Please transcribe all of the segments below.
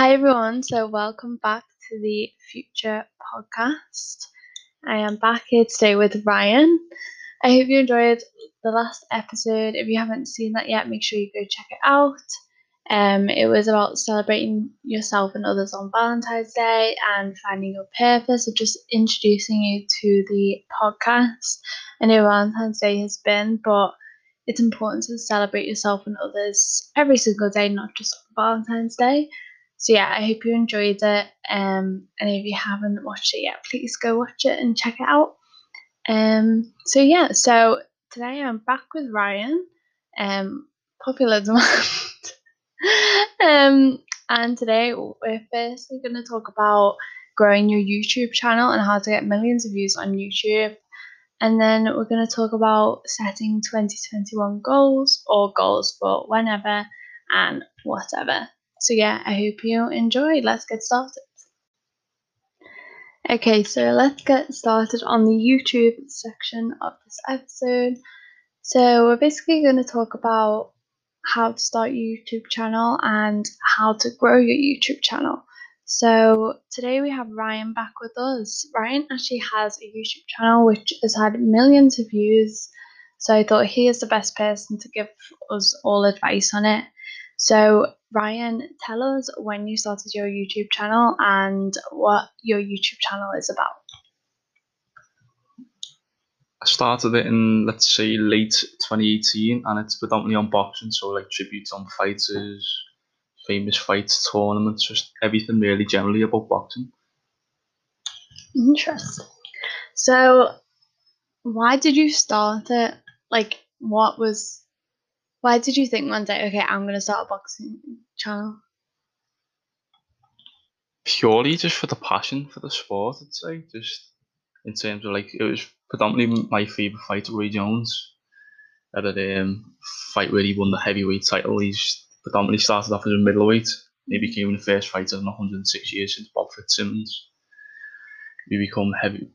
Hi everyone, so welcome back to the Future Podcast. I am back here today with Ryan. I hope you enjoyed the last episode. If you haven't seen that yet, make sure you go check it out. Um, it was about celebrating yourself and others on Valentine's Day and finding your purpose of just introducing you to the podcast. I know Valentine's Day has been, but it's important to celebrate yourself and others every single day, not just Valentine's Day. So yeah, I hope you enjoyed it. Um, and if you haven't watched it yet, please go watch it and check it out. Um, so yeah, so today I'm back with Ryan, um, popular demand. um, and today we're firstly going to talk about growing your YouTube channel and how to get millions of views on YouTube. And then we're going to talk about setting 2021 goals or goals for whenever and whatever. So yeah, I hope you enjoy. Let's get started. Okay, so let's get started on the YouTube section of this episode. So we're basically going to talk about how to start YouTube channel and how to grow your YouTube channel. So today we have Ryan back with us. Ryan actually has a YouTube channel which has had millions of views. So I thought he is the best person to give us all advice on it. So Ryan, tell us when you started your YouTube channel and what your YouTube channel is about. I started it in let's say late 2018, and it's predominantly on boxing, so like tributes on fighters, famous fights, tournaments, just everything really generally about boxing. Interesting. So, why did you start it? Like, what was why did you think one day, okay, I'm gonna start a boxing channel? Purely just for the passion for the sport, I'd say. Just in terms of like, it was predominantly my favourite fighter, Roy Jones. At a um, fight where he won the heavyweight title, he's predominantly started off as a middleweight. He became the first fighter in 106 years since Bob Fitzsimmons. He become heavy,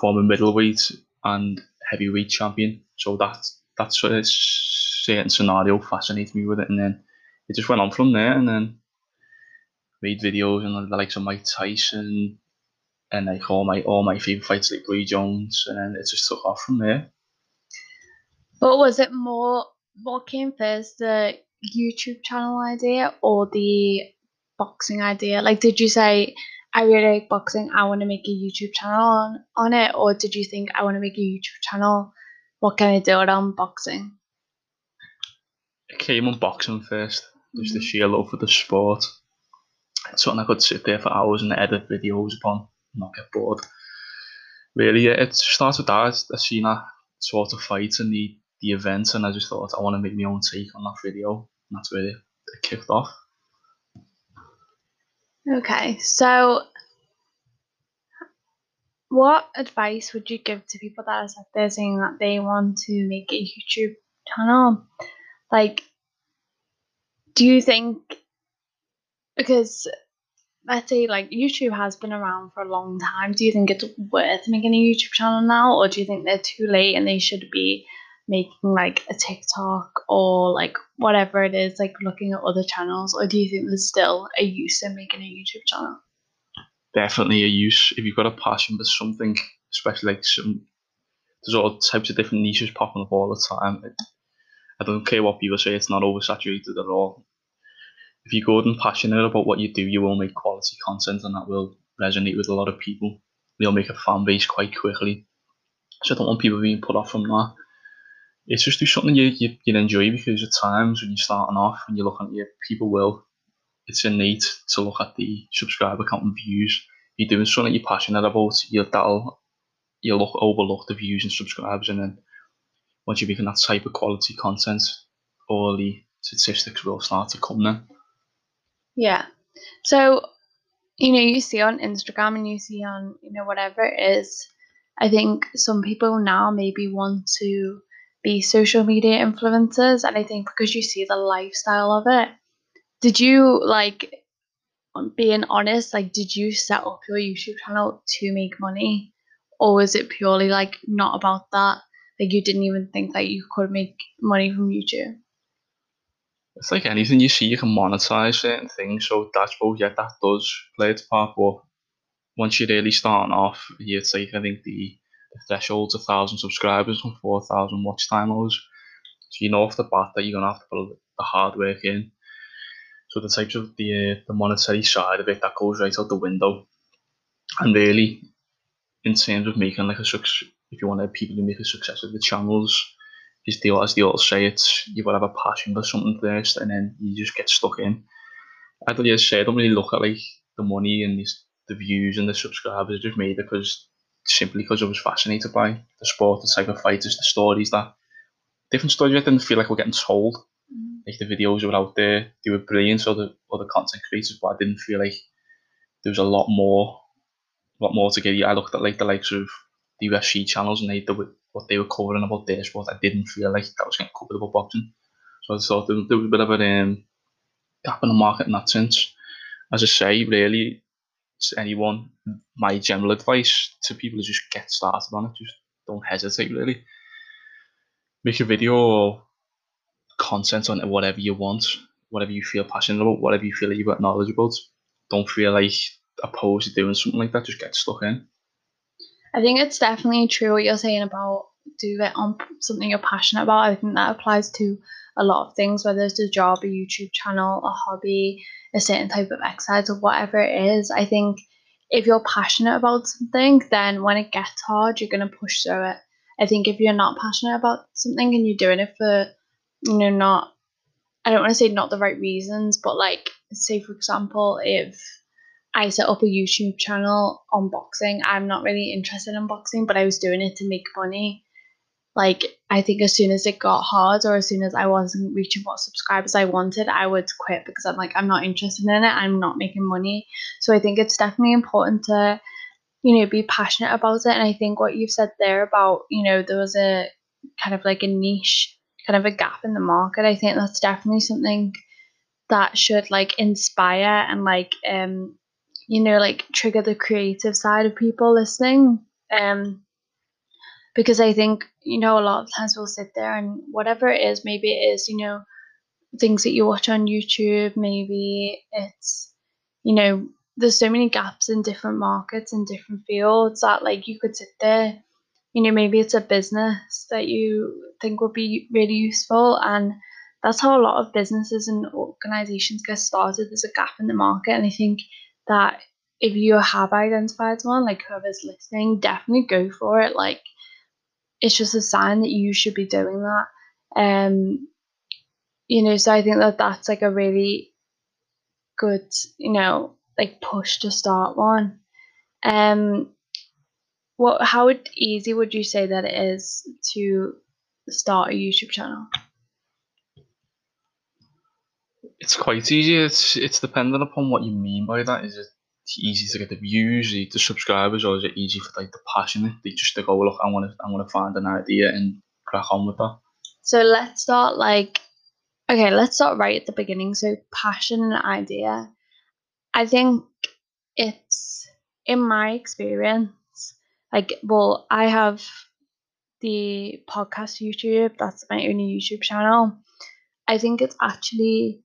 former middleweight and heavyweight champion. So that that's what of certain scenario fascinated me with it, and then it just went on from there. And then made videos and the likes of Mike Tyson and like all my all my favorite fights like Roy Jones, and then it just took off from there. But was it more what came first, the YouTube channel idea or the boxing idea? Like, did you say I really like boxing, I want to make a YouTube channel on, on it, or did you think I want to make a YouTube channel? What can I do on boxing? Came on boxing first, just the mm. sheer love for the sport. It's something I could sit there for hours and edit videos upon, not get bored. Really, yeah, it started with that. I seen that sort of fight and the, the event, and I just thought I want to make my own take on that video. And that's where it, it kicked off. Okay, so what advice would you give to people that are out there saying that they want to make a YouTube channel? Like, do you think because let's say like YouTube has been around for a long time, do you think it's worth making a YouTube channel now, or do you think they're too late and they should be making like a TikTok or like whatever it is, like looking at other channels, or do you think there's still a use in making a YouTube channel? Definitely a use if you've got a passion for something, especially like some. There's all types of different niches popping up all the time. I don't care what people say; it's not oversaturated at all. If you're good and passionate about what you do, you will make quality content, and that will resonate with a lot of people. You'll make a fan base quite quickly. So I don't want people being put off from that. It's just do something you, you you enjoy because at times when you're starting off and you're looking at your people will, it's innate to look at the subscriber count and views. If you're doing something you're passionate about, you'll, that'll you'll look overlook the views and subscribers, and then once you're making that type of quality content, all the statistics will start to come then. Yeah. So, you know, you see on Instagram and you see on, you know, whatever it is, I think some people now maybe want to be social media influencers. And I think because you see the lifestyle of it, did you like, being honest, like, did you set up your YouTube channel to make money? Or was it purely like not about that? Like, you didn't even think that you could make money from YouTube? it's like anything you see, you can monetize certain things. So that's both, yeah, that does play its part. But once you're really starting off, it's like I think the, the threshold's a thousand subscribers and four thousand watch time. So you know off the bat that you're gonna have to put the hard work in. So the types of the uh, the monetary side of it that goes right out the window. And really, in terms of making like a success, if you want to people to make a success of the channels, is the as they all say, it's you've got to have a passion for something first, and then you just get stuck in. I don't just say I don't really look at like the money and this, the views and the subscribers. I just made because simply because I was fascinated by the sport, the type of fighters, the stories that different stories I didn't feel like we're getting told. Mm. Like the videos were out there, they were brilliant, or the other content creators, but I didn't feel like there was a lot more, a lot more to get. I looked at like the likes of the UFC channels and they, they were, what they were covering about their sport. I didn't feel like that was getting covered about boxing. So I thought there, there was a bit of a um, gap in the market in that sense. As I say, really, to anyone, my general advice to people is just get started on it. Just don't hesitate, really. Make a video or content on whatever you want, whatever you feel passionate about, whatever you feel you've got knowledge about. Don't feel like opposed to doing something like that. Just get stuck in. I think it's definitely true what you're saying about do it on something you're passionate about. I think that applies to a lot of things, whether it's a job, a YouTube channel, a hobby, a certain type of exercise, or whatever it is. I think if you're passionate about something, then when it gets hard, you're gonna push through it. I think if you're not passionate about something and you're doing it for, you know, not, I don't want to say not the right reasons, but like, say for example, if I set up a YouTube channel on boxing. I'm not really interested in boxing, but I was doing it to make money. Like I think as soon as it got hard or as soon as I wasn't reaching what subscribers I wanted, I would quit because I'm like I'm not interested in it. I'm not making money. So I think it's definitely important to you know be passionate about it and I think what you've said there about, you know, there was a kind of like a niche, kind of a gap in the market. I think that's definitely something that should like inspire and like um you know, like trigger the creative side of people listening. Um, because I think, you know, a lot of times we'll sit there and whatever it is, maybe it is, you know, things that you watch on YouTube, maybe it's, you know, there's so many gaps in different markets and different fields that like you could sit there, you know, maybe it's a business that you think would be really useful and that's how a lot of businesses and organizations get started. There's a gap in the market and I think that if you have identified one, like whoever's listening, definitely go for it. Like it's just a sign that you should be doing that. Um, you know, so I think that that's like a really good, you know, like push to start one. Um, what how easy would you say that it is to start a YouTube channel? It's quite easy. It's it's dependent upon what you mean by that. Is it easy to get the views, the subscribers, or is it easy for like the passionate? They just to go oh, look. I want to I want to find an idea and crack on with that. So let's start like okay. Let's start right at the beginning. So passion and idea. I think it's in my experience. Like, well, I have the podcast YouTube. That's my only YouTube channel. I think it's actually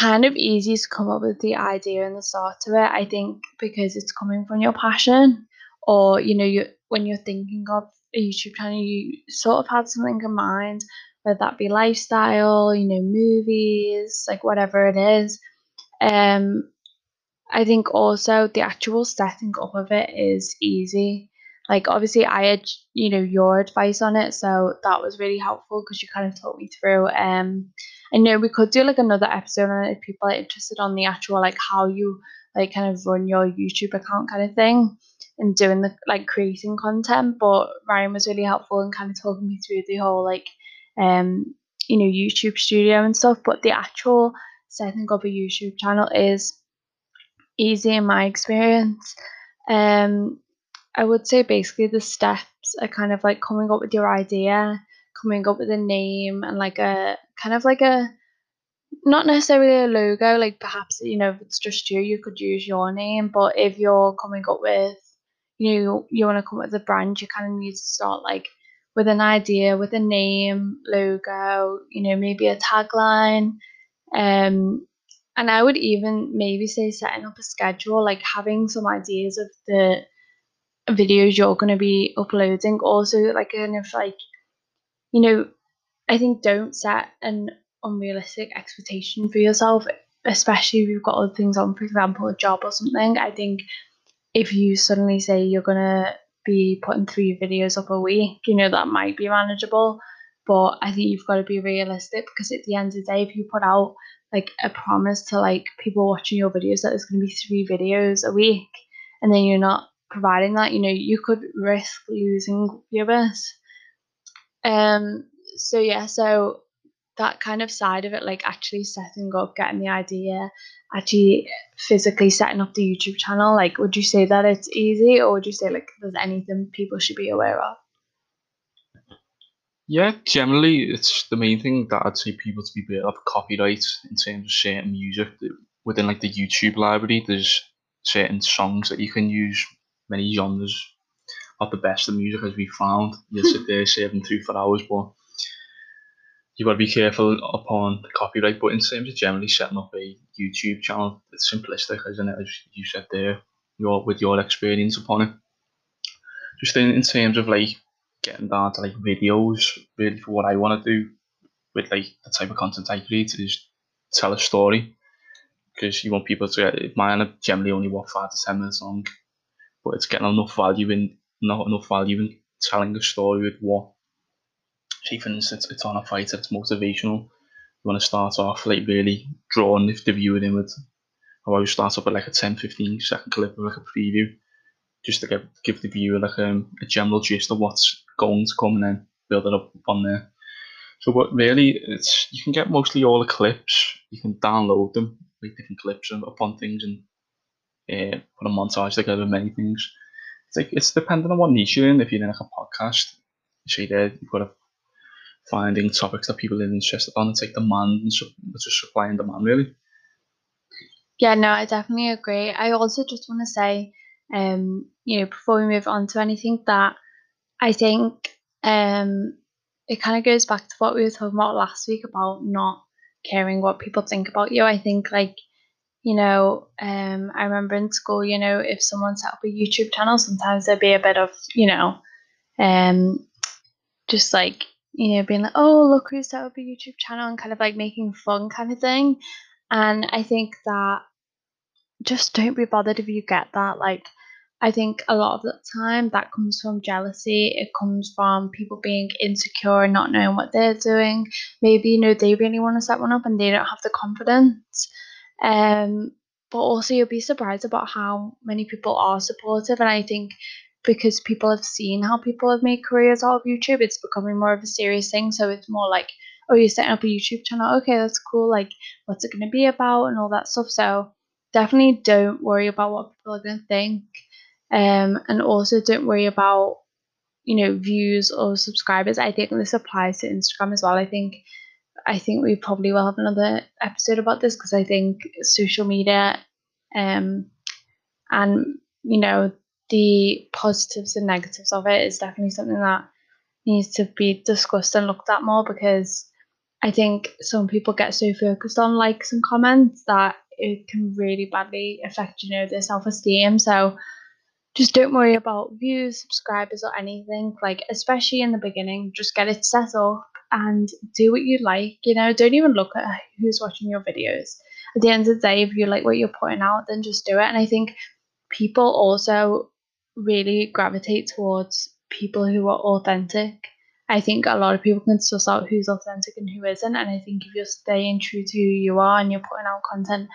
kind of easy to come up with the idea and the start of it. I think because it's coming from your passion, or you know, you when you're thinking of a YouTube channel, you sort of have something in mind, whether that be lifestyle, you know, movies, like whatever it is. Um, I think also the actual setting up of it is easy. Like obviously, I had you know your advice on it, so that was really helpful because you kind of taught me through. Um, I know we could do like another episode on it if people are interested on the actual like how you like kind of run your YouTube account kind of thing and doing the like creating content. But Ryan was really helpful in kind of talking me through the whole like um you know YouTube studio and stuff. But the actual setting up a YouTube channel is easy in my experience. Um I would say basically the steps are kind of like coming up with your idea, coming up with a name and like a kind of like a not necessarily a logo, like perhaps you know if it's just you, you could use your name. But if you're coming up with, you know, you want to come up with a brand, you kind of need to start like with an idea, with a name, logo, you know, maybe a tagline. Um, and I would even maybe say setting up a schedule, like having some ideas of the videos you're going to be uploading. Also, like kind of like, you know, I think don't set an unrealistic expectation for yourself, especially if you've got other things on, for example, a job or something. I think if you suddenly say you're gonna be putting three videos up a week, you know, that might be manageable. But I think you've got to be realistic because at the end of the day, if you put out like a promise to like people watching your videos that there's going to be three videos a week and then you're not providing that, you know, you could risk losing viewers. Um, so yeah, so that kind of side of it, like actually setting up, getting the idea, actually physically setting up the YouTube channel, like would you say that it's easy or would you say like there's anything people should be aware of? Yeah, generally it's the main thing that I'd say people to be aware of copyright in terms of certain music within like the YouTube library. There's certain songs that you can use, many genres. Not the best of music as we found. You sit there saving through for hours, but you've got to be careful upon the copyright. But in terms of generally setting up a YouTube channel, it's simplistic, isn't it? As you said there, your with your experience upon it. Just in, in terms of like getting down to like videos, really for what I want to do with like the type of content I create is tell a story. Because you want people to get mine are generally only what five to ten minutes long, but it's getting enough value in not enough value in telling a story with what say for instance it's on a fight it's motivational. You want to start off like really drawing if the viewer in with I always start up with like a 10 15 second clip of like a preview just to give, give the viewer like um, a general gist of what's going to come and then build it up on there. So what really it's you can get mostly all the clips, you can download them, like different clips upon things and uh, put a montage together of many things. It's like it's dependent on what niche you're in. If you're in like a podcast, see there you've got to finding topics that people are interested on. It's like demand it's just supply and demand really. Yeah, no, I definitely agree. I also just want to say, um, you know, before we move on to anything, that I think um, it kind of goes back to what we were talking about last week about not caring what people think about you. I think like you know, um, I remember in school, you know, if someone set up a YouTube channel, sometimes there'd be a bit of, you know, um, just like you know, being like, oh, look who set up a YouTube channel and kind of like making fun kind of thing. And I think that just don't be bothered if you get that. Like, I think a lot of the time that comes from jealousy. It comes from people being insecure and not knowing what they're doing. Maybe, you know, they really want to set one up and they don't have the confidence. Um, but also you'll be surprised about how many people are supportive. And I think because people have seen how people have made careers out of YouTube, it's becoming more of a serious thing. So it's more like, oh, you're setting up a YouTube channel. Okay, that's cool. Like, what's it going to be about and all that stuff. So definitely don't worry about what people are going to think. Um, and also don't worry about, you know, views or subscribers. I think this applies to Instagram as well. I think. I think we probably will have another episode about this because I think social media um, and you know the positives and negatives of it is definitely something that needs to be discussed and looked at more because I think some people get so focused on likes and comments that it can really badly affect, you know, their self esteem. So just don't worry about views, subscribers, or anything. Like, especially in the beginning, just get it set up and do what you like. You know, don't even look at who's watching your videos. At the end of the day, if you like what you're putting out, then just do it. And I think people also really gravitate towards people who are authentic. I think a lot of people can suss out who's authentic and who isn't. And I think if you're staying true to who you are and you're putting out content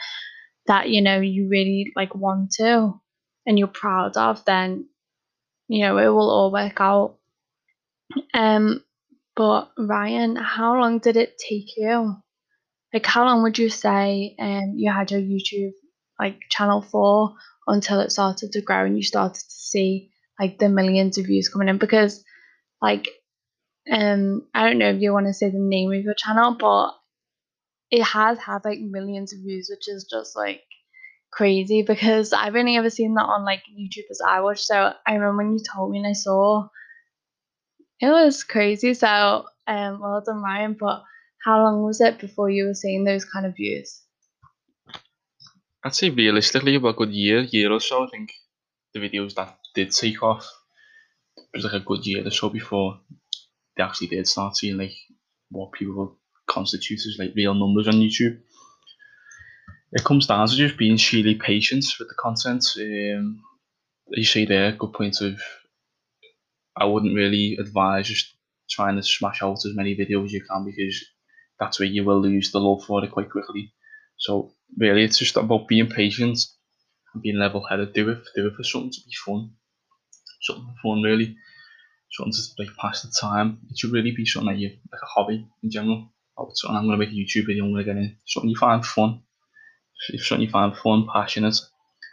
that, you know, you really like want to and you're proud of, then, you know, it will all work out. Um, but Ryan, how long did it take you? Like how long would you say um you had your YouTube like channel for until it started to grow and you started to see like the millions of views coming in because like um I don't know if you want to say the name of your channel but it has had like millions of views which is just like crazy because I've only ever seen that on like YouTubers I watch so I remember when you told me and I saw It was crazy. So, um, well done, Ryan. But how long was it before you were seeing those kind of views? I'd say realistically about a good year, year or so. I think the videos that did take off it was like a good year or so before they actually did start seeing like what people constitute as like real numbers on YouTube. It comes down to just being sheerly patient with the content. Um, you say there, good point of I wouldn't really advise just trying to smash out as many videos as you can because that's where you will lose the love for it quite quickly. So really, it's just about being patient and being level-headed. Do it, do it for something to be fun, something fun really, something to like pass the time. It should really be something that you like a hobby in general. Oh, something I'm gonna make a YouTube video. I'm gonna get in something you find fun. If something you find fun, passionate,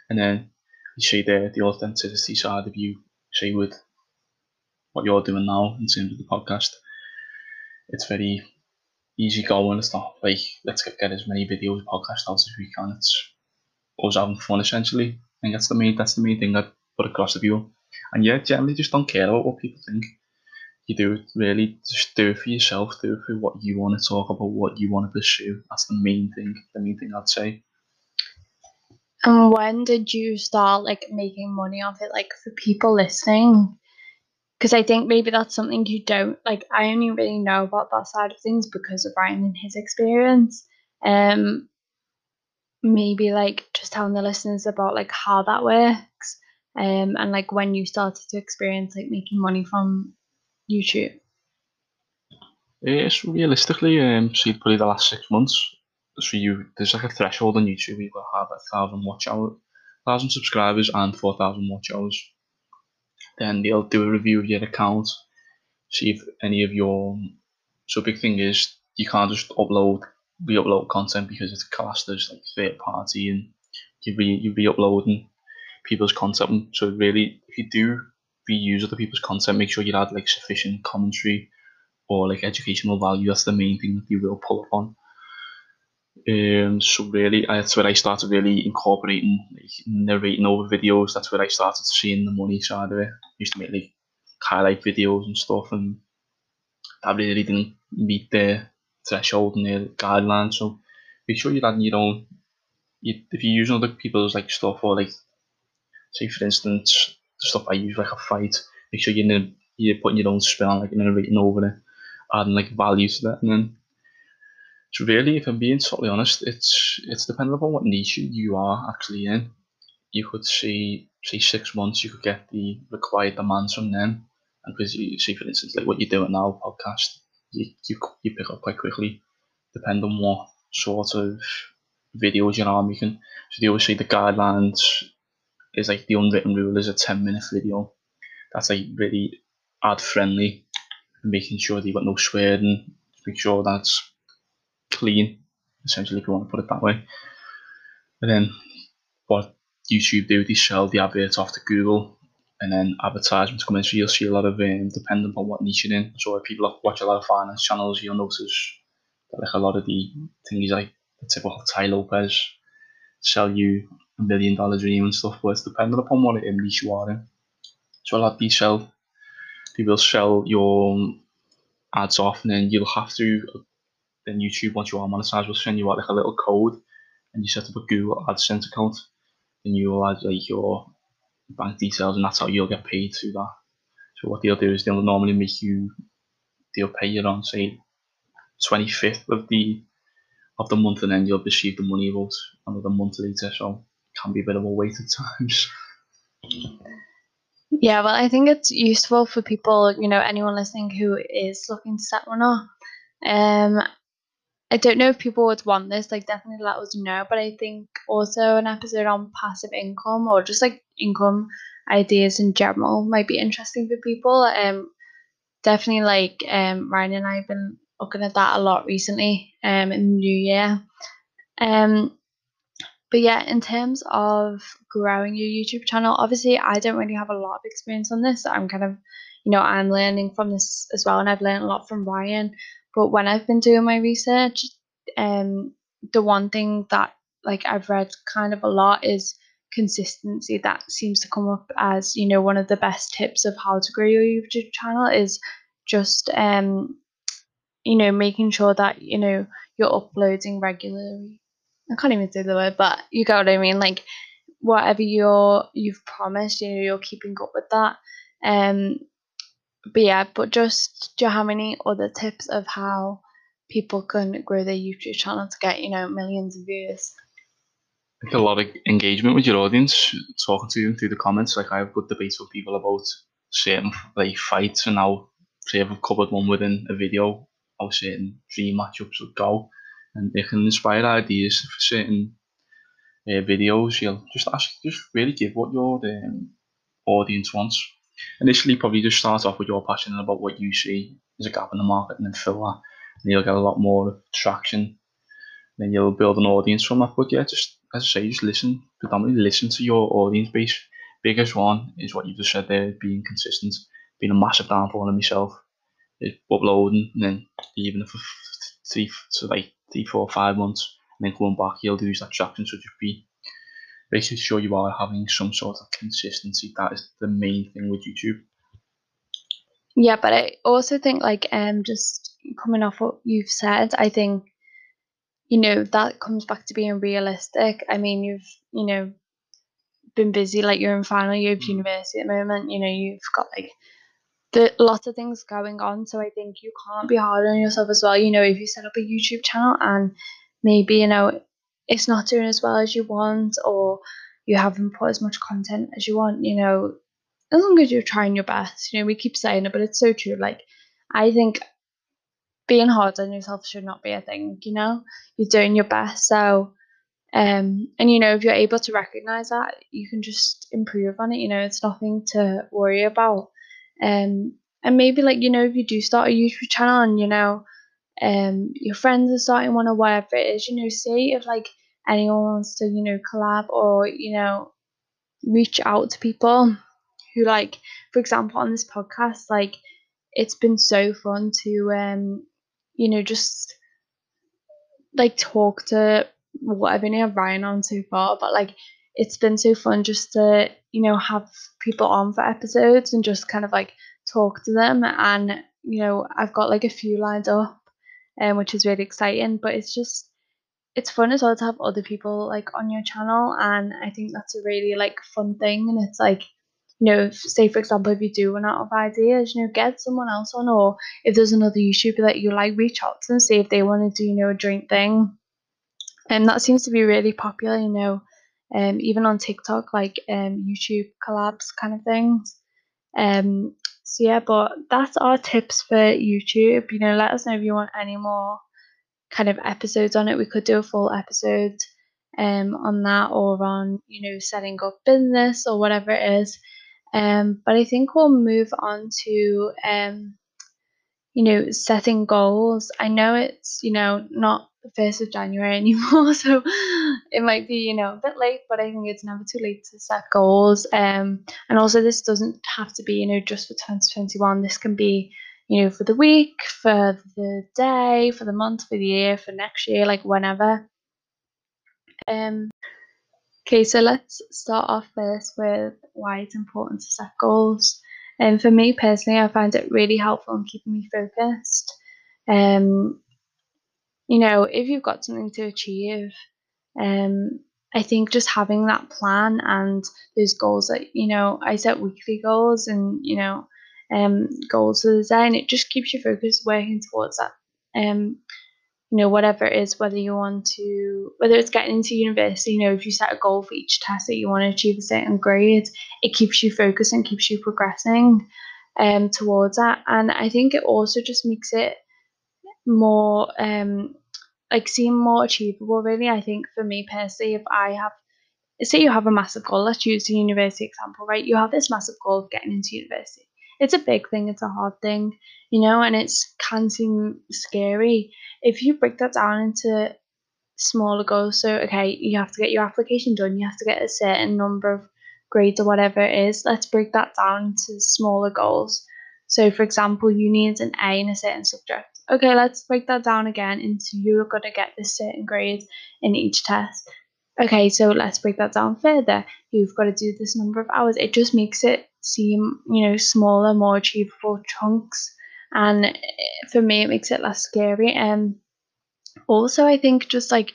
and then you see the the authenticity side of you, say with what you're doing now in terms of the podcast. It's very easy going. It's not like let's get, get as many videos, podcast out as we can. It's us having fun essentially. I think that's the main that's the main thing I put across the view. And yeah, generally just don't care about what people think. You do it really just do it for yourself, do it for what you want to talk about, what you want to pursue. That's the main thing, the main thing I'd say. And when did you start like making money off it, like for people listening? Because I think maybe that's something you don't like. I only really know about that side of things because of Ryan and his experience. Um, maybe like just telling the listeners about like how that works, um, and like when you started to experience like making money from YouTube. It's realistically, um, so probably the last six months. So you, there's like a threshold on YouTube. You've got to have a thousand watch hours, thousand subscribers, and four thousand watch hours. Then they'll do a review of your account, see if any of your. So big thing is you can't just upload, re-upload content because it's classed as like third party, and you re you re-uploading people's content. So really, if you do reuse other people's content, make sure you add like sufficient commentary or like educational value. That's the main thing that you will pull up on. Um, so really, that's where I started really incorporating like, narrating over videos. That's where I started seeing the money side of it. I used to make like highlight videos and stuff, and that really didn't meet the threshold and the guidelines. So make sure you're adding your own. You, if you're using other people's like stuff or like, say for instance, the stuff I use like a fight, make sure you're you're putting your own spin on like narrating over it, adding like value to that, and then really, if I'm being totally honest, it's it's dependent upon what niche you are actually in. You could see say six months, you could get the required demands from them, and because you see, for instance, like what you're doing now, podcast, you you you pick up quite quickly, depend on what sort of videos you are making. So they always say the guidelines is like the unwritten rule is a ten minute video. That's like really ad friendly, making sure that you've got no swearing, make sure that's clean, essentially, if you want to put it that way. And then what YouTube do, they sell the adverts off to Google, and then advertisements come in. So you'll see a lot of um, depending on what niche you're in. So if people watch a lot of finance channels, you'll notice that like a lot of the things like the typical Tai Lopez sell you a million dollar dream and stuff, but it's dependent upon what niche you are in. So a lot of these sell, they will sell your ads off, and then you'll have to then YouTube, once you are monetized, will send you out like a little code and you set up a Google AdSense account. and you will add like your bank details and that's how you'll get paid through that. So what they'll do is they'll normally make you they'll pay you on say twenty fifth of the of the month and then you'll receive the money about another month later. So it can be a bit of a wait at times. Yeah, well, I think it's useful for people, you know, anyone listening who is looking to set one up. Um, I don't know if people would want this, like definitely let us know. But I think also an episode on passive income or just like income ideas in general might be interesting for people. Um definitely like um Ryan and I have been looking at that a lot recently, um in the new year. Um but yeah, in terms of growing your YouTube channel, obviously I don't really have a lot of experience on this. I'm kind of, you know, I'm learning from this as well, and I've learned a lot from Ryan. But when I've been doing my research, um, the one thing that like I've read kind of a lot is consistency. That seems to come up as you know one of the best tips of how to grow your YouTube channel is just um you know making sure that you know you're uploading regularly i can't even say the word but you get what i mean like whatever you're you've promised you know you're keeping up with that um but yeah but just do you have any other tips of how people can grow their youtube channel to get you know millions of views a lot of engagement with your audience, talking to them through the comments. Like I have good debates with people about certain like fights and how say I've covered one within a video, how certain dream matchups would go, and they can inspire ideas for certain uh, videos. You'll just ask, just really give what your um, audience wants. Initially, probably just start off with your passion about what you see as a gap in the market, and then fill that, and you'll get a lot more traction. Then you'll build an audience from that. But yeah, just as I say, just listen, predominantly listen to your audience base. Biggest one is what you just said there, being consistent, being a massive downfall on myself. Is uploading and then even for three to like three, four, five months, and then coming back, you'll lose that traction. So just be basically sure you are having some sort of consistency. That is the main thing with YouTube. Yeah, but I also think like um just coming off what you've said, I think you know that comes back to being realistic. I mean, you've you know been busy, like you're in final year of mm. university at the moment. You know, you've got like the lots of things going on, so I think you can't be hard on yourself as well. You know, if you set up a YouTube channel and maybe you know it's not doing as well as you want, or you haven't put as much content as you want, you know, as long as you're trying your best, you know, we keep saying it, but it's so true. Like, I think being hard on yourself should not be a thing, you know? You're doing your best. So, um, and you know, if you're able to recognize that, you can just improve on it, you know, it's nothing to worry about. Um, and maybe like, you know, if you do start a YouTube channel and, you know, um, your friends are starting one or whatever it is, you know, see if like anyone wants to, you know, collab or, you know, reach out to people who like, for example, on this podcast, like, it's been so fun to um you know, just like talk to what I've been have Ryan on so far, but like it's been so fun just to, you know, have people on for episodes and just kind of like talk to them and you know, I've got like a few lined up um which is really exciting, but it's just it's fun as well to have other people like on your channel and I think that's a really like fun thing and it's like you know, if, say for example, if you do run out of ideas, you know, get someone else on, or if there's another YouTuber that you like, reach out to them, see if they want to do, you know, a joint thing. And that seems to be really popular, you know, um, even on TikTok, like um, YouTube collabs kind of things. Um, so yeah, but that's our tips for YouTube. You know, let us know if you want any more kind of episodes on it. We could do a full episode um on that or on, you know, setting up business or whatever it is. Um, but I think we'll move on to, um, you know, setting goals. I know it's, you know, not the 1st of January anymore, so it might be, you know, a bit late, but I think it's never too late to set goals. Um, and also, this doesn't have to be, you know, just for 2021. This can be, you know, for the week, for the day, for the month, for the year, for next year, like whenever. Um, Okay, so let's start off first with why it's important to set goals. And for me personally, I find it really helpful in keeping me focused. Um, you know, if you've got something to achieve, um, I think just having that plan and those goals that you know, I set weekly goals and you know, um, goals for the day, and it just keeps you focused, working towards that. Um, you know, whatever it is, whether you want to, whether it's getting into university, you know, if you set a goal for each test that you want to achieve a certain grade, it keeps you focused and keeps you progressing um, towards that. And I think it also just makes it more, um, like, seem more achievable, really. I think for me personally, if I have, say you have a massive goal, let's use the university example, right? You have this massive goal of getting into university. It's a big thing, it's a hard thing, you know, and it's can seem scary if you break that down into smaller goals, so okay, you have to get your application done, you have to get a certain number of grades or whatever it is, let's break that down into smaller goals. So, for example, you need an A in a certain subject. Okay, let's break that down again into you're going to get this certain grade in each test. Okay, so let's break that down further. You've got to do this number of hours. It just makes it seem, you know, smaller, more achievable chunks. And eh, for me it makes it less scary. And also i think just like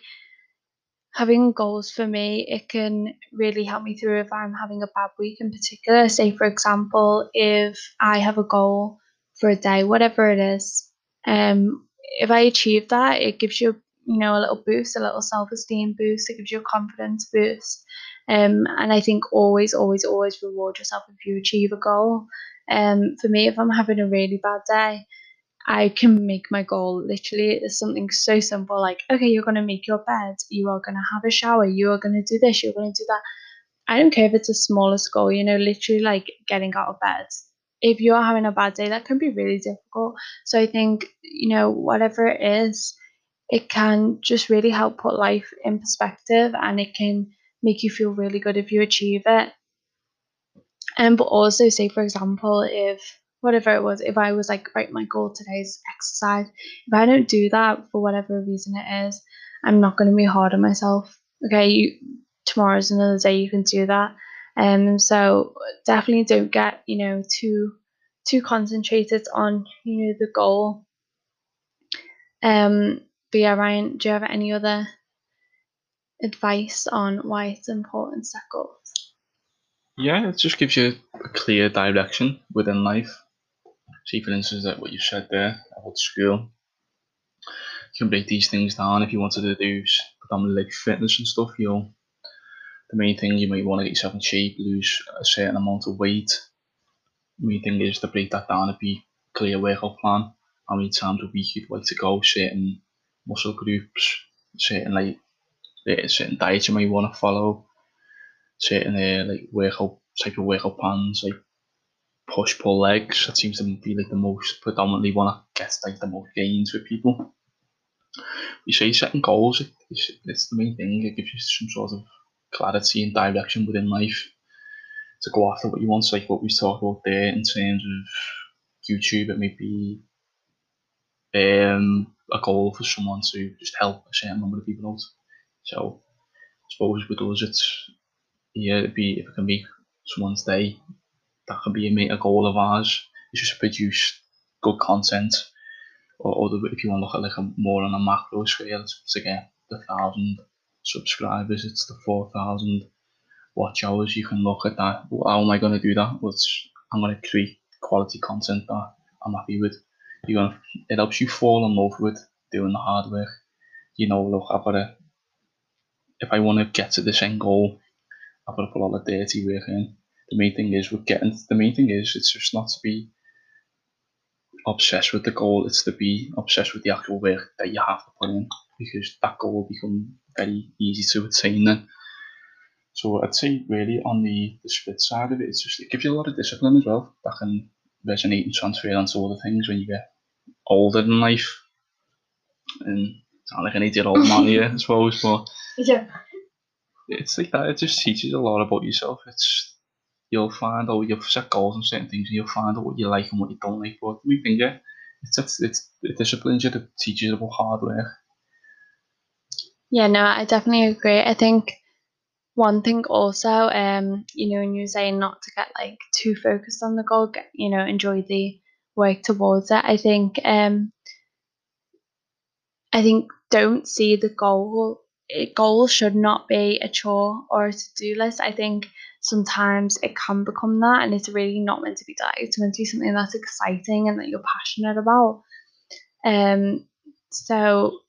having goals for me it can really help me through if i'm having a bad week in particular. Say for example if i have a goal for a day whatever it is um if i achieve that it gives you you know a little boost a little self-esteem boost. It gives you a confidence boost um and i think always always always reward yourself if you achieve a goal. Um for me if i'm having a really bad day I can make my goal literally it's something so simple like okay you're going to make your bed you are going to have a shower you are going to do this you're going to do that. I don't care if it's the smallest goal you know literally like getting out of bed. If you're having a bad day that can be really difficult. So I think you know whatever it is it can just really help put life in perspective and it can make you feel really good if you achieve it and but also say for example if whatever it was, if I was like, right, my goal today is exercise, if I don't do that for whatever reason it is, I'm not going to be hard on myself. Okay, you, tomorrow's another day you can do that. Um, so definitely don't get you know too too concentrated on you know the goal. Um, but yeah, Ryan, do you have any other advice on why it's important set goals? Yeah, it just gives you a clear direction within life. See, for instance, like what you said there about school. You can break these things down if you wanted to do predominantly like fitness and stuff. You know, the main thing you might want to get yourself in shape, lose a certain amount of weight. The main thing is to break that down and be clear workout plan. How many times a week you'd like to go, certain muscle groups, certain like certain diets you might want to follow, certain uh, like workout type of workout plans, like push pull legs. That seems to be like the most predominantly one that gets like the most gains with people. You say setting goals, it's, it's the main thing. It gives you some sort of clarity and direction within life to go after what you want. So like what we talked about there in terms of YouTube, it may be um, a goal for someone to just help a certain number of people out. So I suppose with us, it's yeah, it'd be if it can be someone's day, that can be a, a goal of ours. Is just produce good content, or, or if you want to look at like a more on a macro scale, it's to get the thousand subscribers, it's the four thousand watch hours. You can look at that. Oh, How oh am I going to do that? Well, I'm going to create quality content that I'm happy with. You're gonna, it helps you fall in love with doing the hard work. You know, look, I've got to, if I want to get to this end goal, I've got to put all the dirty work in the main thing is we're getting the main thing is it's just not to be obsessed with the goal, it's to be obsessed with the actual work that you have to put in because that goal will become very easy to attain then. So I'd say really on the, the split side of it, it's just it gives you a lot of discipline as well that can resonate and transfer onto other things when you get older in life. And sound like an idiot old man here, I suppose, but yeah. it's like that, it just teaches a lot about yourself. It's you'll find out you've set goals and certain things and you'll find out what you like and what you don't like. But we think yeah, it's it's, it's it disciplines you, it teaches you about hard work. Yeah, no, I definitely agree. I think one thing also, um, you know, when you're saying not to get like too focused on the goal, get, you know, enjoy the work towards it. I think, um, I think don't see the goal. It, goal should not be a chore or a to do list. I think sometimes it can become that and it's really not meant to be that. It's meant to be something that's exciting and that you're passionate about. Um so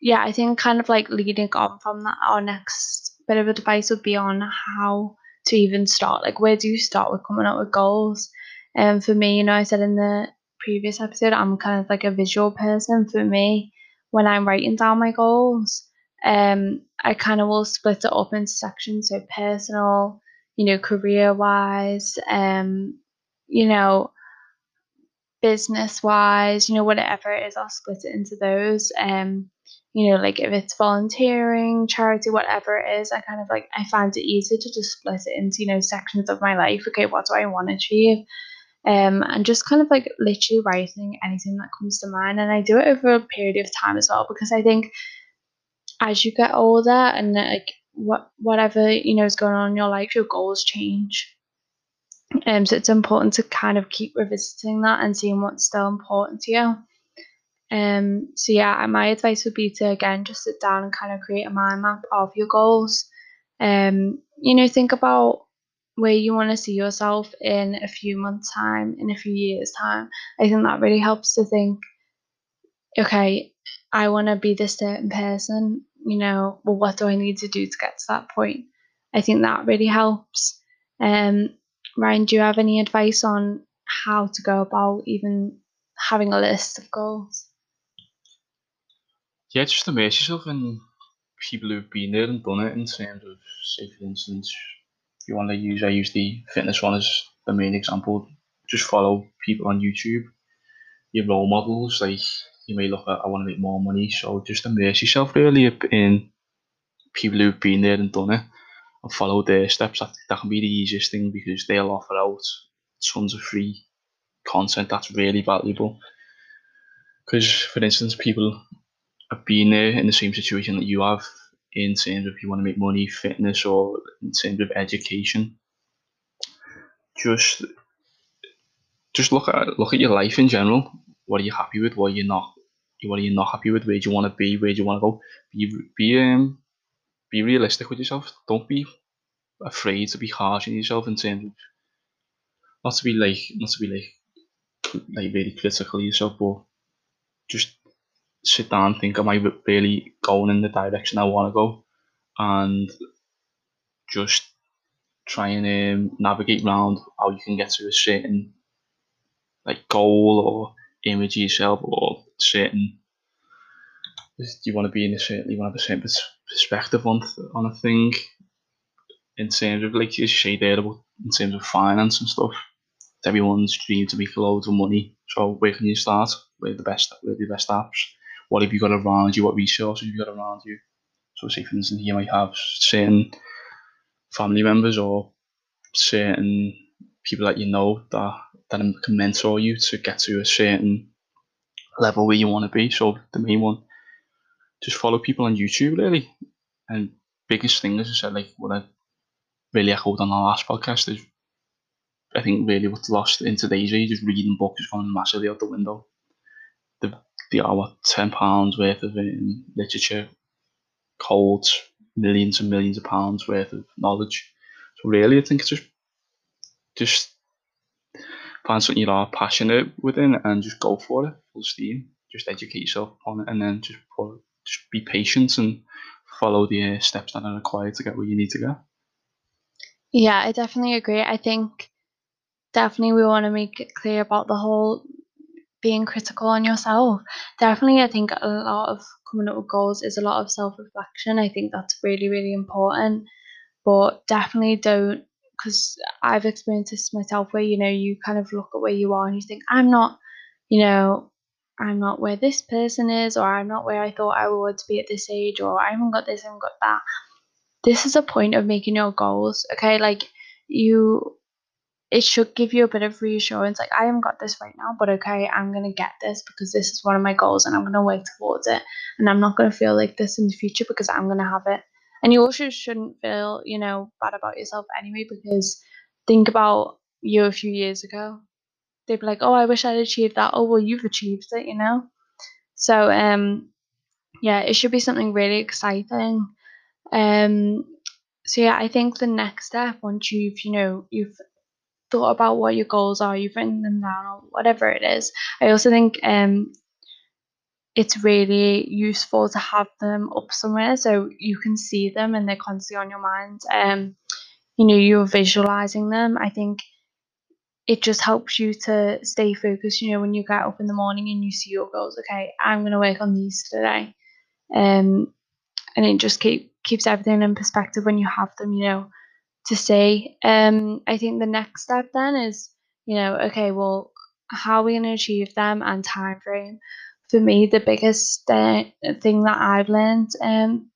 yeah, I think kind of like leading on from that our next bit of advice would be on how to even start. Like where do you start with coming up with goals? And um, for me, you know, I said in the previous episode, I'm kind of like a visual person. For me, when I'm writing down my goals, um, I kind of will split it up into sections. So personal, you know, career wise, um, you know, business wise, you know, whatever it is, I'll split it into those. Um, you know, like if it's volunteering, charity, whatever it is, I kind of like I find it easy to just split it into, you know, sections of my life. Okay, what do I want to achieve? Um, and just kind of like literally writing anything that comes to mind. And I do it over a period of time as well because I think as you get older and like what whatever you know is going on in your life, your goals change. Um, so it's important to kind of keep revisiting that and seeing what's still important to you. Um, so yeah, my advice would be to again just sit down and kind of create a mind map of your goals. Um, you know, think about where you want to see yourself in a few months' time, in a few years' time. I think that really helps to think, okay, I want to be this certain person, you know, well, what do I need to do to get to that point? I think that really helps. Um, Ryan, do you have any advice on how to go about even having a list of goals? yeah, just immerse yourself in people who've been there and done it in terms of, say, for instance, if you want to use, I use the fitness one as the main example. Just follow people on YouTube, your role models. Like you may look at, I want to make more money, so just immerse yourself really in people who've been there and done it, and follow their steps. That that can be the easiest thing because they'll offer out tons of free content that's really valuable. Because, for instance, people have been there in the same situation that you have in terms of you want to make money, fitness, or in terms of education. Just just look at look at your life in general. What are you happy with? What are you not? What are you not happy with? Where do you want to be? Where do you want to go? Be be um be realistic with yourself. Don't be afraid to be harsh on yourself in terms not to be like not to be like like very critical of yourself, but just sit down and think, am I really going in the direction I want to go? And just try and um, navigate around how you can get to a certain like goal or image yourself or certain you want to be in a certain you want to have a certain perspective on on a thing in terms of like you say there about in terms of finance and stuff. Everyone's dream to make loads of money. So where can you start? Where the best where the best apps? what have you got around you, what resources have you got around you. So say for instance you might have certain family members or certain people that you know that that can mentor you to get to a certain level where you want to be. So the main one, just follow people on YouTube really. And biggest thing, as I said, like what I really echoed on the last podcast is I think really what's lost in today's age is reading books is gone massively out the window. The the are ten pounds worth of um, literature holds millions and millions of pounds worth of knowledge. So really, I think it's just just find something you are passionate within and just go for it Just educate yourself on it, and then just just be patient and follow the uh, steps that are required to get where you need to go. Yeah, I definitely agree. I think definitely we want to make it clear about the whole being critical on yourself. Definitely, I think a lot of coming up with goals is a lot of self reflection. I think that's really, really important. But definitely don't, because I've experienced this myself where, you know, you kind of look at where you are and you think, I'm not, you know, I'm not where this person is, or I'm not where I thought I would be at this age, or I haven't got this, I haven't got that. This is a point of making your goals, okay? Like, you it should give you a bit of reassurance like I haven't got this right now, but okay, I'm gonna get this because this is one of my goals and I'm gonna work towards it. And I'm not gonna feel like this in the future because I'm gonna have it. And you also shouldn't feel, you know, bad about yourself anyway, because think about you a few years ago. They'd be like, Oh, I wish I'd achieved that. Oh well you've achieved it, you know? So um yeah, it should be something really exciting. Um so yeah, I think the next step once you've, you know, you've thought about what your goals are, you've written them down, or whatever it is. I also think um, it's really useful to have them up somewhere so you can see them and they're constantly on your mind. Um, you know, you're visualizing them. I think it just helps you to stay focused. You know, when you get up in the morning and you see your goals, okay, I'm going to work on these today. Um, and it just keep keeps everything in perspective when you have them. You know, to say. Um, I think the next step then is, you know, okay, well, how are we going to achieve them and time frame? For me, the biggest uh, thing that I've learned, um,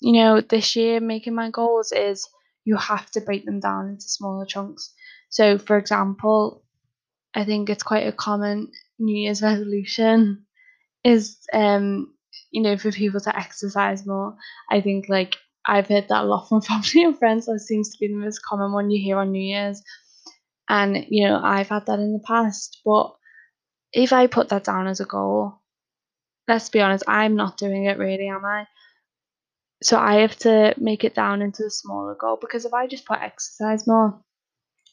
you know, this year making my goals is you have to break them down into smaller chunks. So, for example, I think it's quite a common New Year's resolution is, um, you know, for people to exercise more. I think like I've heard that a lot from family and friends. That seems to be the most common one you hear on New Year's. And, you know, I've had that in the past. But if I put that down as a goal, let's be honest, I'm not doing it really, am I? So I have to make it down into a smaller goal because if I just put exercise more,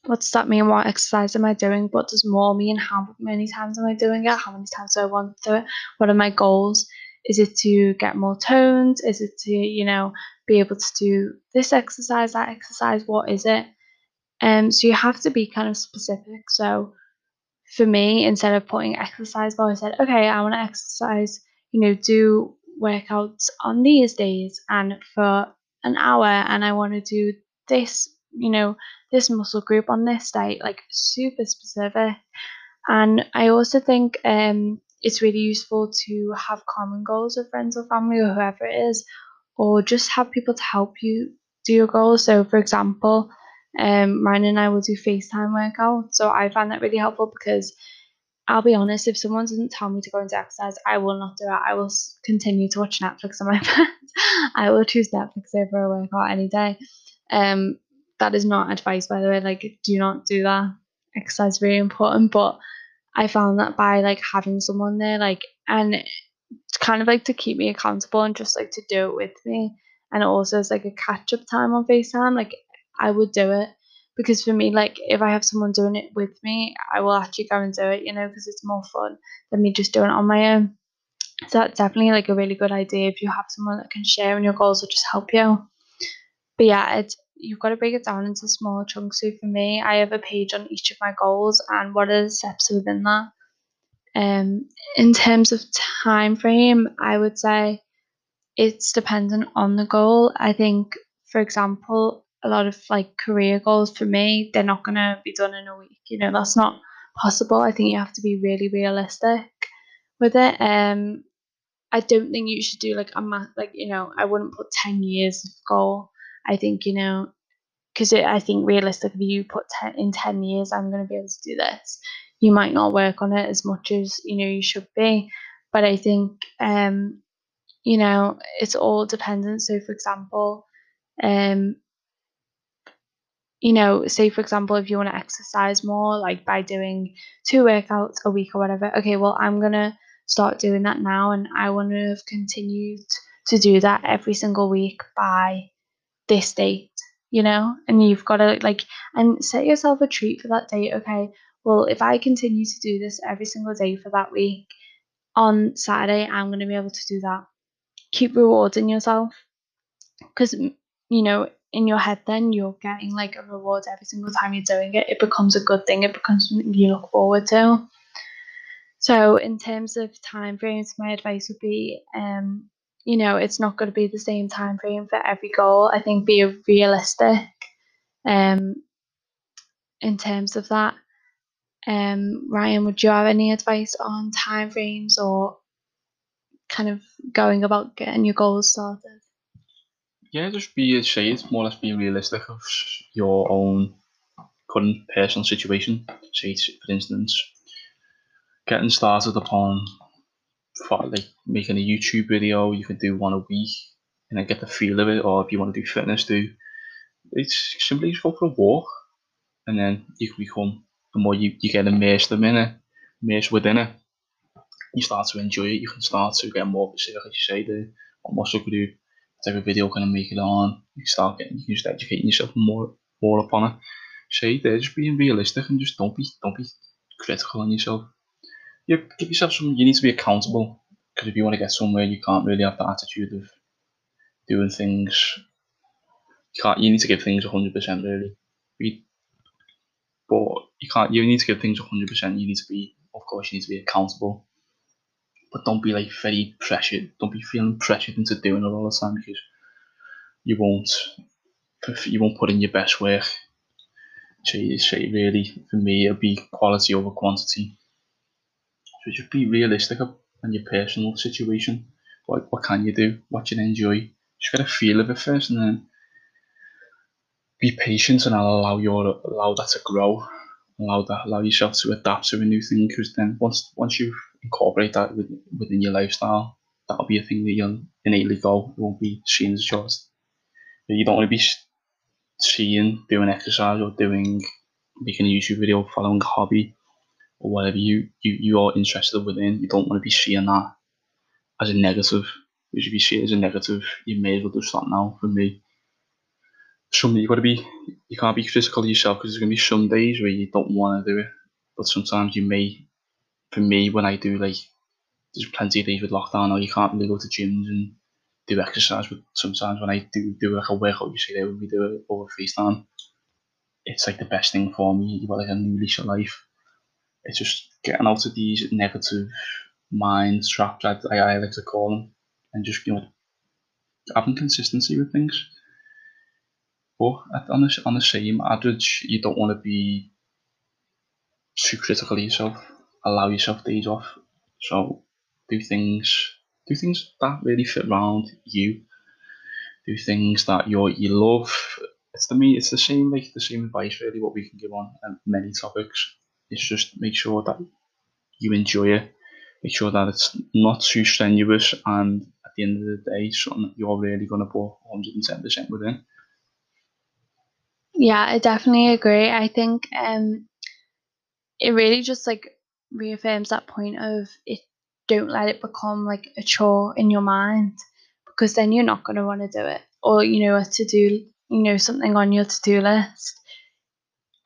what does that mean? What exercise am I doing? What does more mean? How many times am I doing it? How many times do I want to do it? What are my goals? Is it to get more toned? Is it to, you know, be able to do this exercise, that exercise? What is it? Um, so you have to be kind of specific. So for me, instead of putting exercise goal, I said, okay, I want to exercise, you know, do workouts on these days and for an hour, and I want to do this, you know, this muscle group on this day, like super specific. And I also think um, it's really useful to have common goals with friends or family or whoever it is, or just have people to help you do your goals. So, for example, um, Ryan and I will do FaceTime workouts. So I find that really helpful because I'll be honest, if someone doesn't tell me to go into exercise, I will not do it. I will continue to watch Netflix on my bed. I will choose Netflix over a workout any day. Um, that is not advice, by the way. Like, do not do that. Exercise is very important. But I found that by like having someone there, like, and kind of like to keep me accountable and just like to do it with me. And also it's like a catch up time on FaceTime. Like, I would do it because for me, like, if I have someone doing it with me, I will actually go and do it, you know, because it's more fun than me just doing it on my own. So that's definitely like a really good idea if you have someone that can share and your goals or just help you. But yeah, it's you've got to break it down into smaller chunks. So for me, I have a page on each of my goals and what are the steps within that. Um, in terms of time frame, I would say it's dependent on the goal. I think, for example, a lot of like career goals for me, they're not gonna be done in a week. You know, that's not possible. I think you have to be really realistic with it. Um, I don't think you should do like a math, like you know, I wouldn't put ten years of goal. I think you know, because I think realistically, you put ten in ten years, I'm gonna be able to do this. You might not work on it as much as you know you should be, but I think um, you know, it's all dependent. So, for example, um, you know, say for example, if you want to exercise more, like by doing two workouts a week or whatever, okay, well, I'm gonna start doing that now, and I want to have continued to do that every single week by this date, you know, and you've got to like and set yourself a treat for that date. Okay, well, if I continue to do this every single day for that week, on Saturday, I'm gonna be able to do that. Keep rewarding yourself. Because you know in your head then you're getting like a reward every single time you're doing it. It becomes a good thing. It becomes something you look forward to. So in terms of time frames my advice would be um you know it's not going to be the same time frame for every goal. I think be realistic um in terms of that. Um ryan would you have any advice on time frames or kind of going about getting your goals started? Yeah, just be say it's more or less be realistic of your own current personal situation. Say, for instance, getting started upon for like making a YouTube video, you can do one a week and then get the feel of it. Or if you want to do fitness, do it's simply just go for a walk, and then you can become the more you, you get immersed in it, immersed within it, you start to enjoy it. You can start to get more specific, as you say, the what muscle group type of video can I make it on? You start getting, you start educating yourself more, more upon it. Say there, just being realistic and just don't be, don't be critical on yourself. You give yourself some. You need to be accountable because if you want to get somewhere, you can't really have the attitude of doing things. You can't. You need to give things hundred percent really. Be, but you can't. You need to give things hundred percent. You need to be. Of course, you need to be accountable but don't be like very pressured. Don't be feeling pressured into doing it all the time because you won't you won't put in your best work. So, so really, for me, it'll be quality over quantity. So just be realistic on your personal situation. What what can you do? What you enjoy? Just get a feel of it first, and then be patient and I'll allow your allow that to grow. Allow that allow yourself to adapt to a new thing because then once once you've incorporate that within your lifestyle, that'll be a thing that you'll innately go. It won't be seen as choice. You don't want to be seeing doing exercise or doing making a YouTube video, following a hobby, or whatever you, you, you are interested within. You don't want to be seeing that as a negative. Because if you see it as a negative, you may as well just stop now for me. Some you gotta be you can't be critical of yourself because there's gonna be some days where you don't want to do it. But sometimes you may for me when I do like there's plenty of days with lockdown or you can't really go to gyms and do exercise but sometimes when I do do like a workout you see there when we do it over FaceTime it's like the best thing for me. You've got like a new lease of life. It's just getting out of these negative mind traps I, I like to call them and just you know having consistency with things. But on the, on the same average, you don't want to be too critical of yourself. Allow yourself days off. So do things do things that really fit around you. Do things that you you love. It's the me. It's the same like the same advice really. What we can give on um, many topics. It's just make sure that you enjoy it. Make sure that it's not too strenuous, and at the end of the day, something you're really going to put 110% within. Yeah, I definitely agree. I think um, it really just like reaffirms that point of it. Don't let it become like a chore in your mind, because then you're not going to want to do it, or you know, a to do, you know, something on your to do list.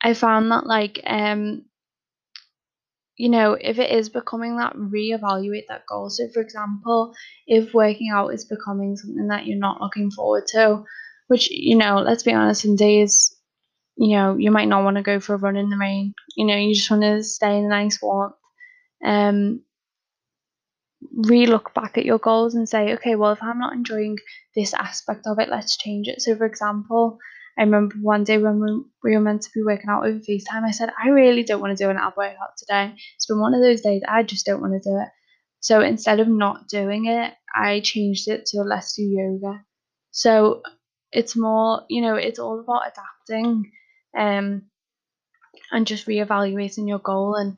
I found that like um, you know, if it is becoming that, reevaluate that goal. So, for example, if working out is becoming something that you're not looking forward to, which you know, let's be honest, in days you know, you might not want to go for a run in the rain. You know, you just want to stay in a nice warmth. Um, re look back at your goals and say, okay, well, if I'm not enjoying this aspect of it, let's change it. So, for example, I remember one day when we, were meant to be working out over FaceTime, I said, I really don't want to do an ab workout today. It's been one of those days I just don't want to do it. So instead of not doing it, I changed it to let's do yoga. So it's more, you know, it's all about adapting um, and just reevaluating your goal. And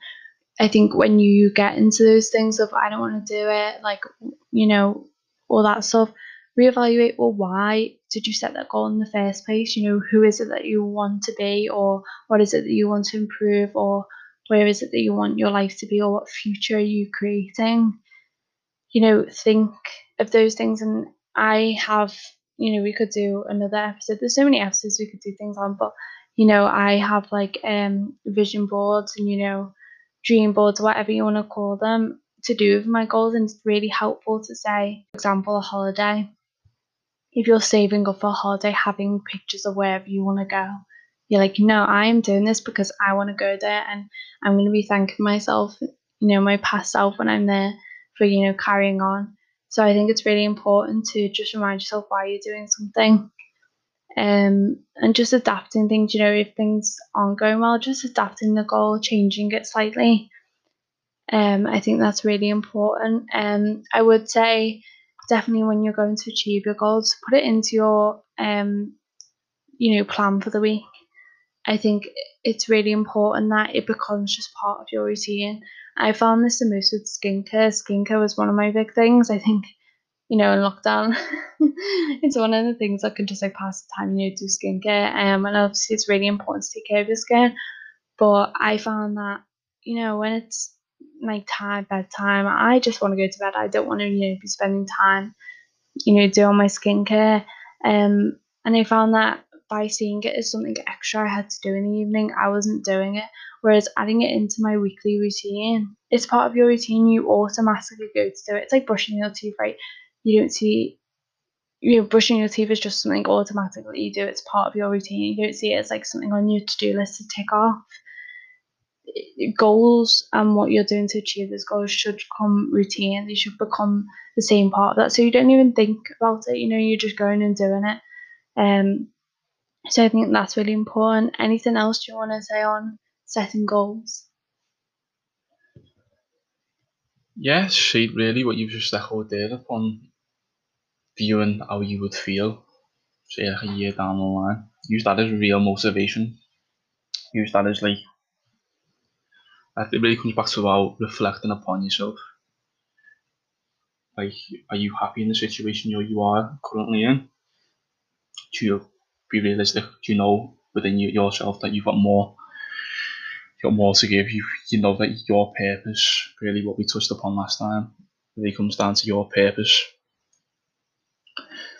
I think when you get into those things of I don't want to do it, like you know, all that stuff, reevaluate. Well, why did you set that goal in the first place? You know, who is it that you want to be, or what is it that you want to improve, or where is it that you want your life to be, or what future are you creating? You know, think of those things. And I have, you know, we could do another episode. There's so many episodes we could do things on, but you know, I have like um vision boards and you know, dream boards, whatever you want to call them, to do with my goals, and it's really helpful to say, for example, a holiday. If you're saving up for a holiday, having pictures of wherever you want to go, you're like, no, I am doing this because I want to go there, and I'm going to be thanking myself, you know, my past self when I'm there for you know carrying on. So I think it's really important to just remind yourself why you're doing something um, and just adapting things. You know, if things aren't going well, just adapting the goal, changing it slightly. Um, I think that's really important. Um, I would say definitely when you're going to achieve your goals, put it into your um, you know, plan for the week. I think it's really important that it becomes just part of your routine. I found this the most with skincare. Skincare was one of my big things. I think you know, in lockdown. it's one of the things I can just like pass the time, you know, do skincare. Um, and obviously it's really important to take care of your skin. But I found that, you know, when it's night time, bedtime, I just want to go to bed. I don't want to, you know, be spending time, you know, doing my skincare. Um, and I found that by seeing it as something extra I had to do in the evening, I wasn't doing it. Whereas adding it into my weekly routine, it's part of your routine, you automatically go to do it. It's like brushing your teeth, right? you don't see you know, brushing your teeth is just something automatically you do. It's part of your routine. You don't see it as like something on your to do list to tick off. Goals and what you're doing to achieve those goals should come routine. They should become the same part of that. So you don't even think about it. You know, you're just going and doing it. Um. So I think that's really important. Anything else you want to say on setting goals? Yeah, really what you've just echoed there upon viewing how you would feel, say like a year down the line. Use that as real motivation. Use that as like, it really comes back to about reflecting upon yourself. Like, are you happy in the situation you you are currently in? Do you be realistic? Do you know within you, yourself that you've got more got more to give. You you know that your purpose, really what we touched upon last time, really comes down to your purpose.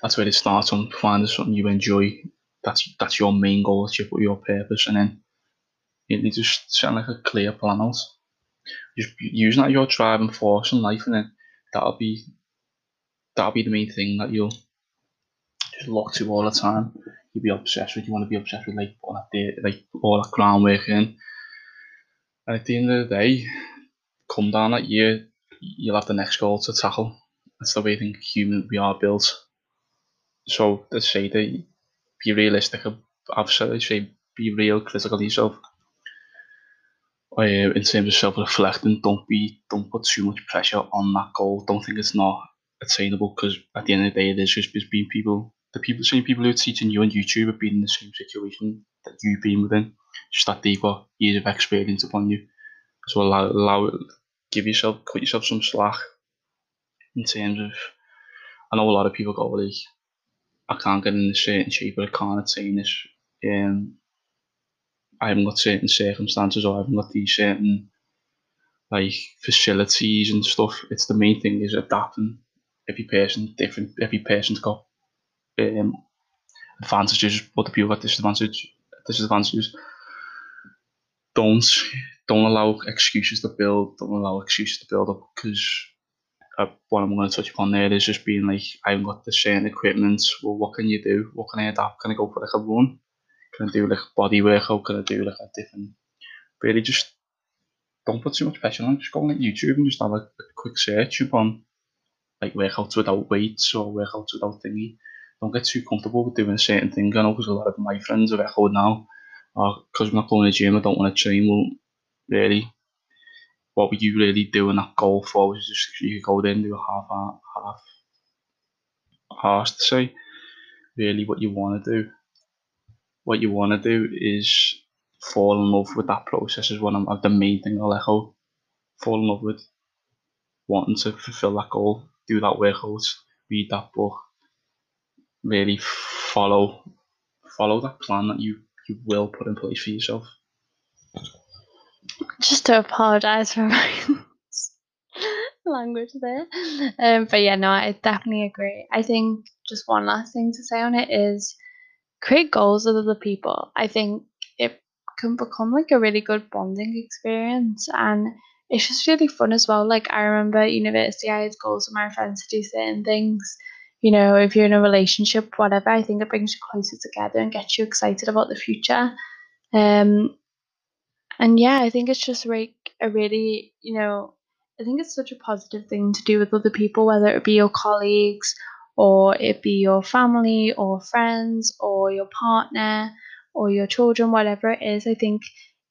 That's where it starts on finding something you enjoy. That's that's your main goal, that's your, your purpose, and then you need to set like a clear plan out. Just using that your driving force in life, and then that'll be that'll be the main thing that you'll just look to all the time. You'll be obsessed with. You want to be obsessed with like all that day, like all that groundwork in. And at the end of the day, come down that year, you'll have the next goal to tackle. That's the way I think human we are built. So let's say that be realistic, I've said say be real critical yourself. In terms of self-reflecting, don't be don't put too much pressure on that goal. Don't think it's not attainable because at the end of the day, is just, being people. The people, same people who are teaching you on YouTube have been in the same situation that you've been within. Just that they've got years of experience upon you. So allow, allow give yourself, cut yourself some slack in terms of. I know a lot of people go like, I can't get in a certain shape, but I can't attain this. Um, Got certain circumstances or I haven't got these certain like facilities and stuff. It's the main thing is adapting. Every person different. Every person's got um, advantages. Other people got disadvantages. Disadvantages. Don't don't allow excuses to build. Don't allow excuses to build up because uh, what I'm going to touch upon there is just being like I haven't got the certain equipment. Well, what can you do? What can I adapt? Can I go for like a run? Can I do like a different? Really, just don't put too much pressure on. Just go on YouTube and just have a, a quick search upon like workouts without weights or workouts without thingy. Don't get too comfortable with doing a certain thing. I know because a lot of my friends have echoed now, because I'm not going to the gym, I don't want to train. Well, really, what would you really do in that goal for? Was just you could go there and do a half half half say. Really, what you want to do what you want to do is fall in love with that process is one of the main thing I'll echo. Fall in love with wanting to fulfill that goal, do that workout, read that book, really follow follow that plan that you, you will put in place for yourself. Just to apologise for my language there. Um, but yeah, no, I definitely agree. I think just one last thing to say on it is create goals with other people. I think it can become like a really good bonding experience and it's just really fun as well. Like I remember at university I had goals with my friends to do certain things. You know, if you're in a relationship, whatever, I think it brings you closer together and gets you excited about the future. Um and yeah, I think it's just like a really, you know, I think it's such a positive thing to do with other people, whether it be your colleagues or it be your family or friends or your partner or your children, whatever it is. I think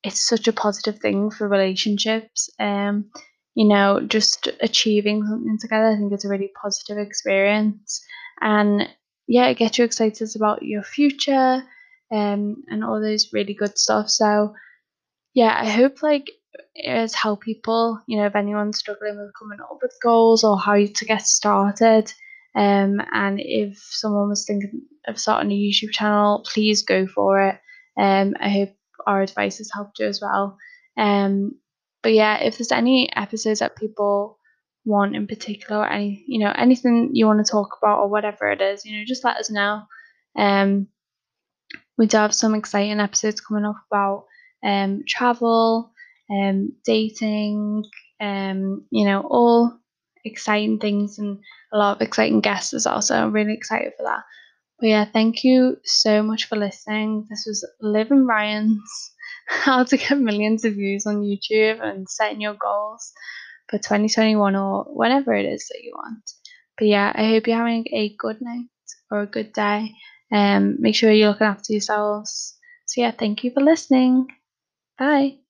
it's such a positive thing for relationships. Um, you know, just achieving something together, I think it's a really positive experience. And yeah, it gets you excited about your future um, and all those really good stuff. So yeah, I hope like it's help people, you know, if anyone's struggling with coming up with goals or how to get started, um, and if someone was thinking of starting a YouTube channel, please go for it. Um, I hope our advice has helped you as well. Um, but yeah, if there's any episodes that people want in particular, or any you know anything you want to talk about or whatever it is, you know, just let us know. Um, we do have some exciting episodes coming up about um travel, um dating, um you know all exciting things and a lot of exciting guests as well. So I'm really excited for that. But yeah, thank you so much for listening. This was Liv and Ryan's how to get millions of views on YouTube and setting your goals for 2021 or whatever it is that you want. But yeah, I hope you're having a good night or a good day. Um, make sure you're looking after yourselves. So yeah, thank you for listening. Bye.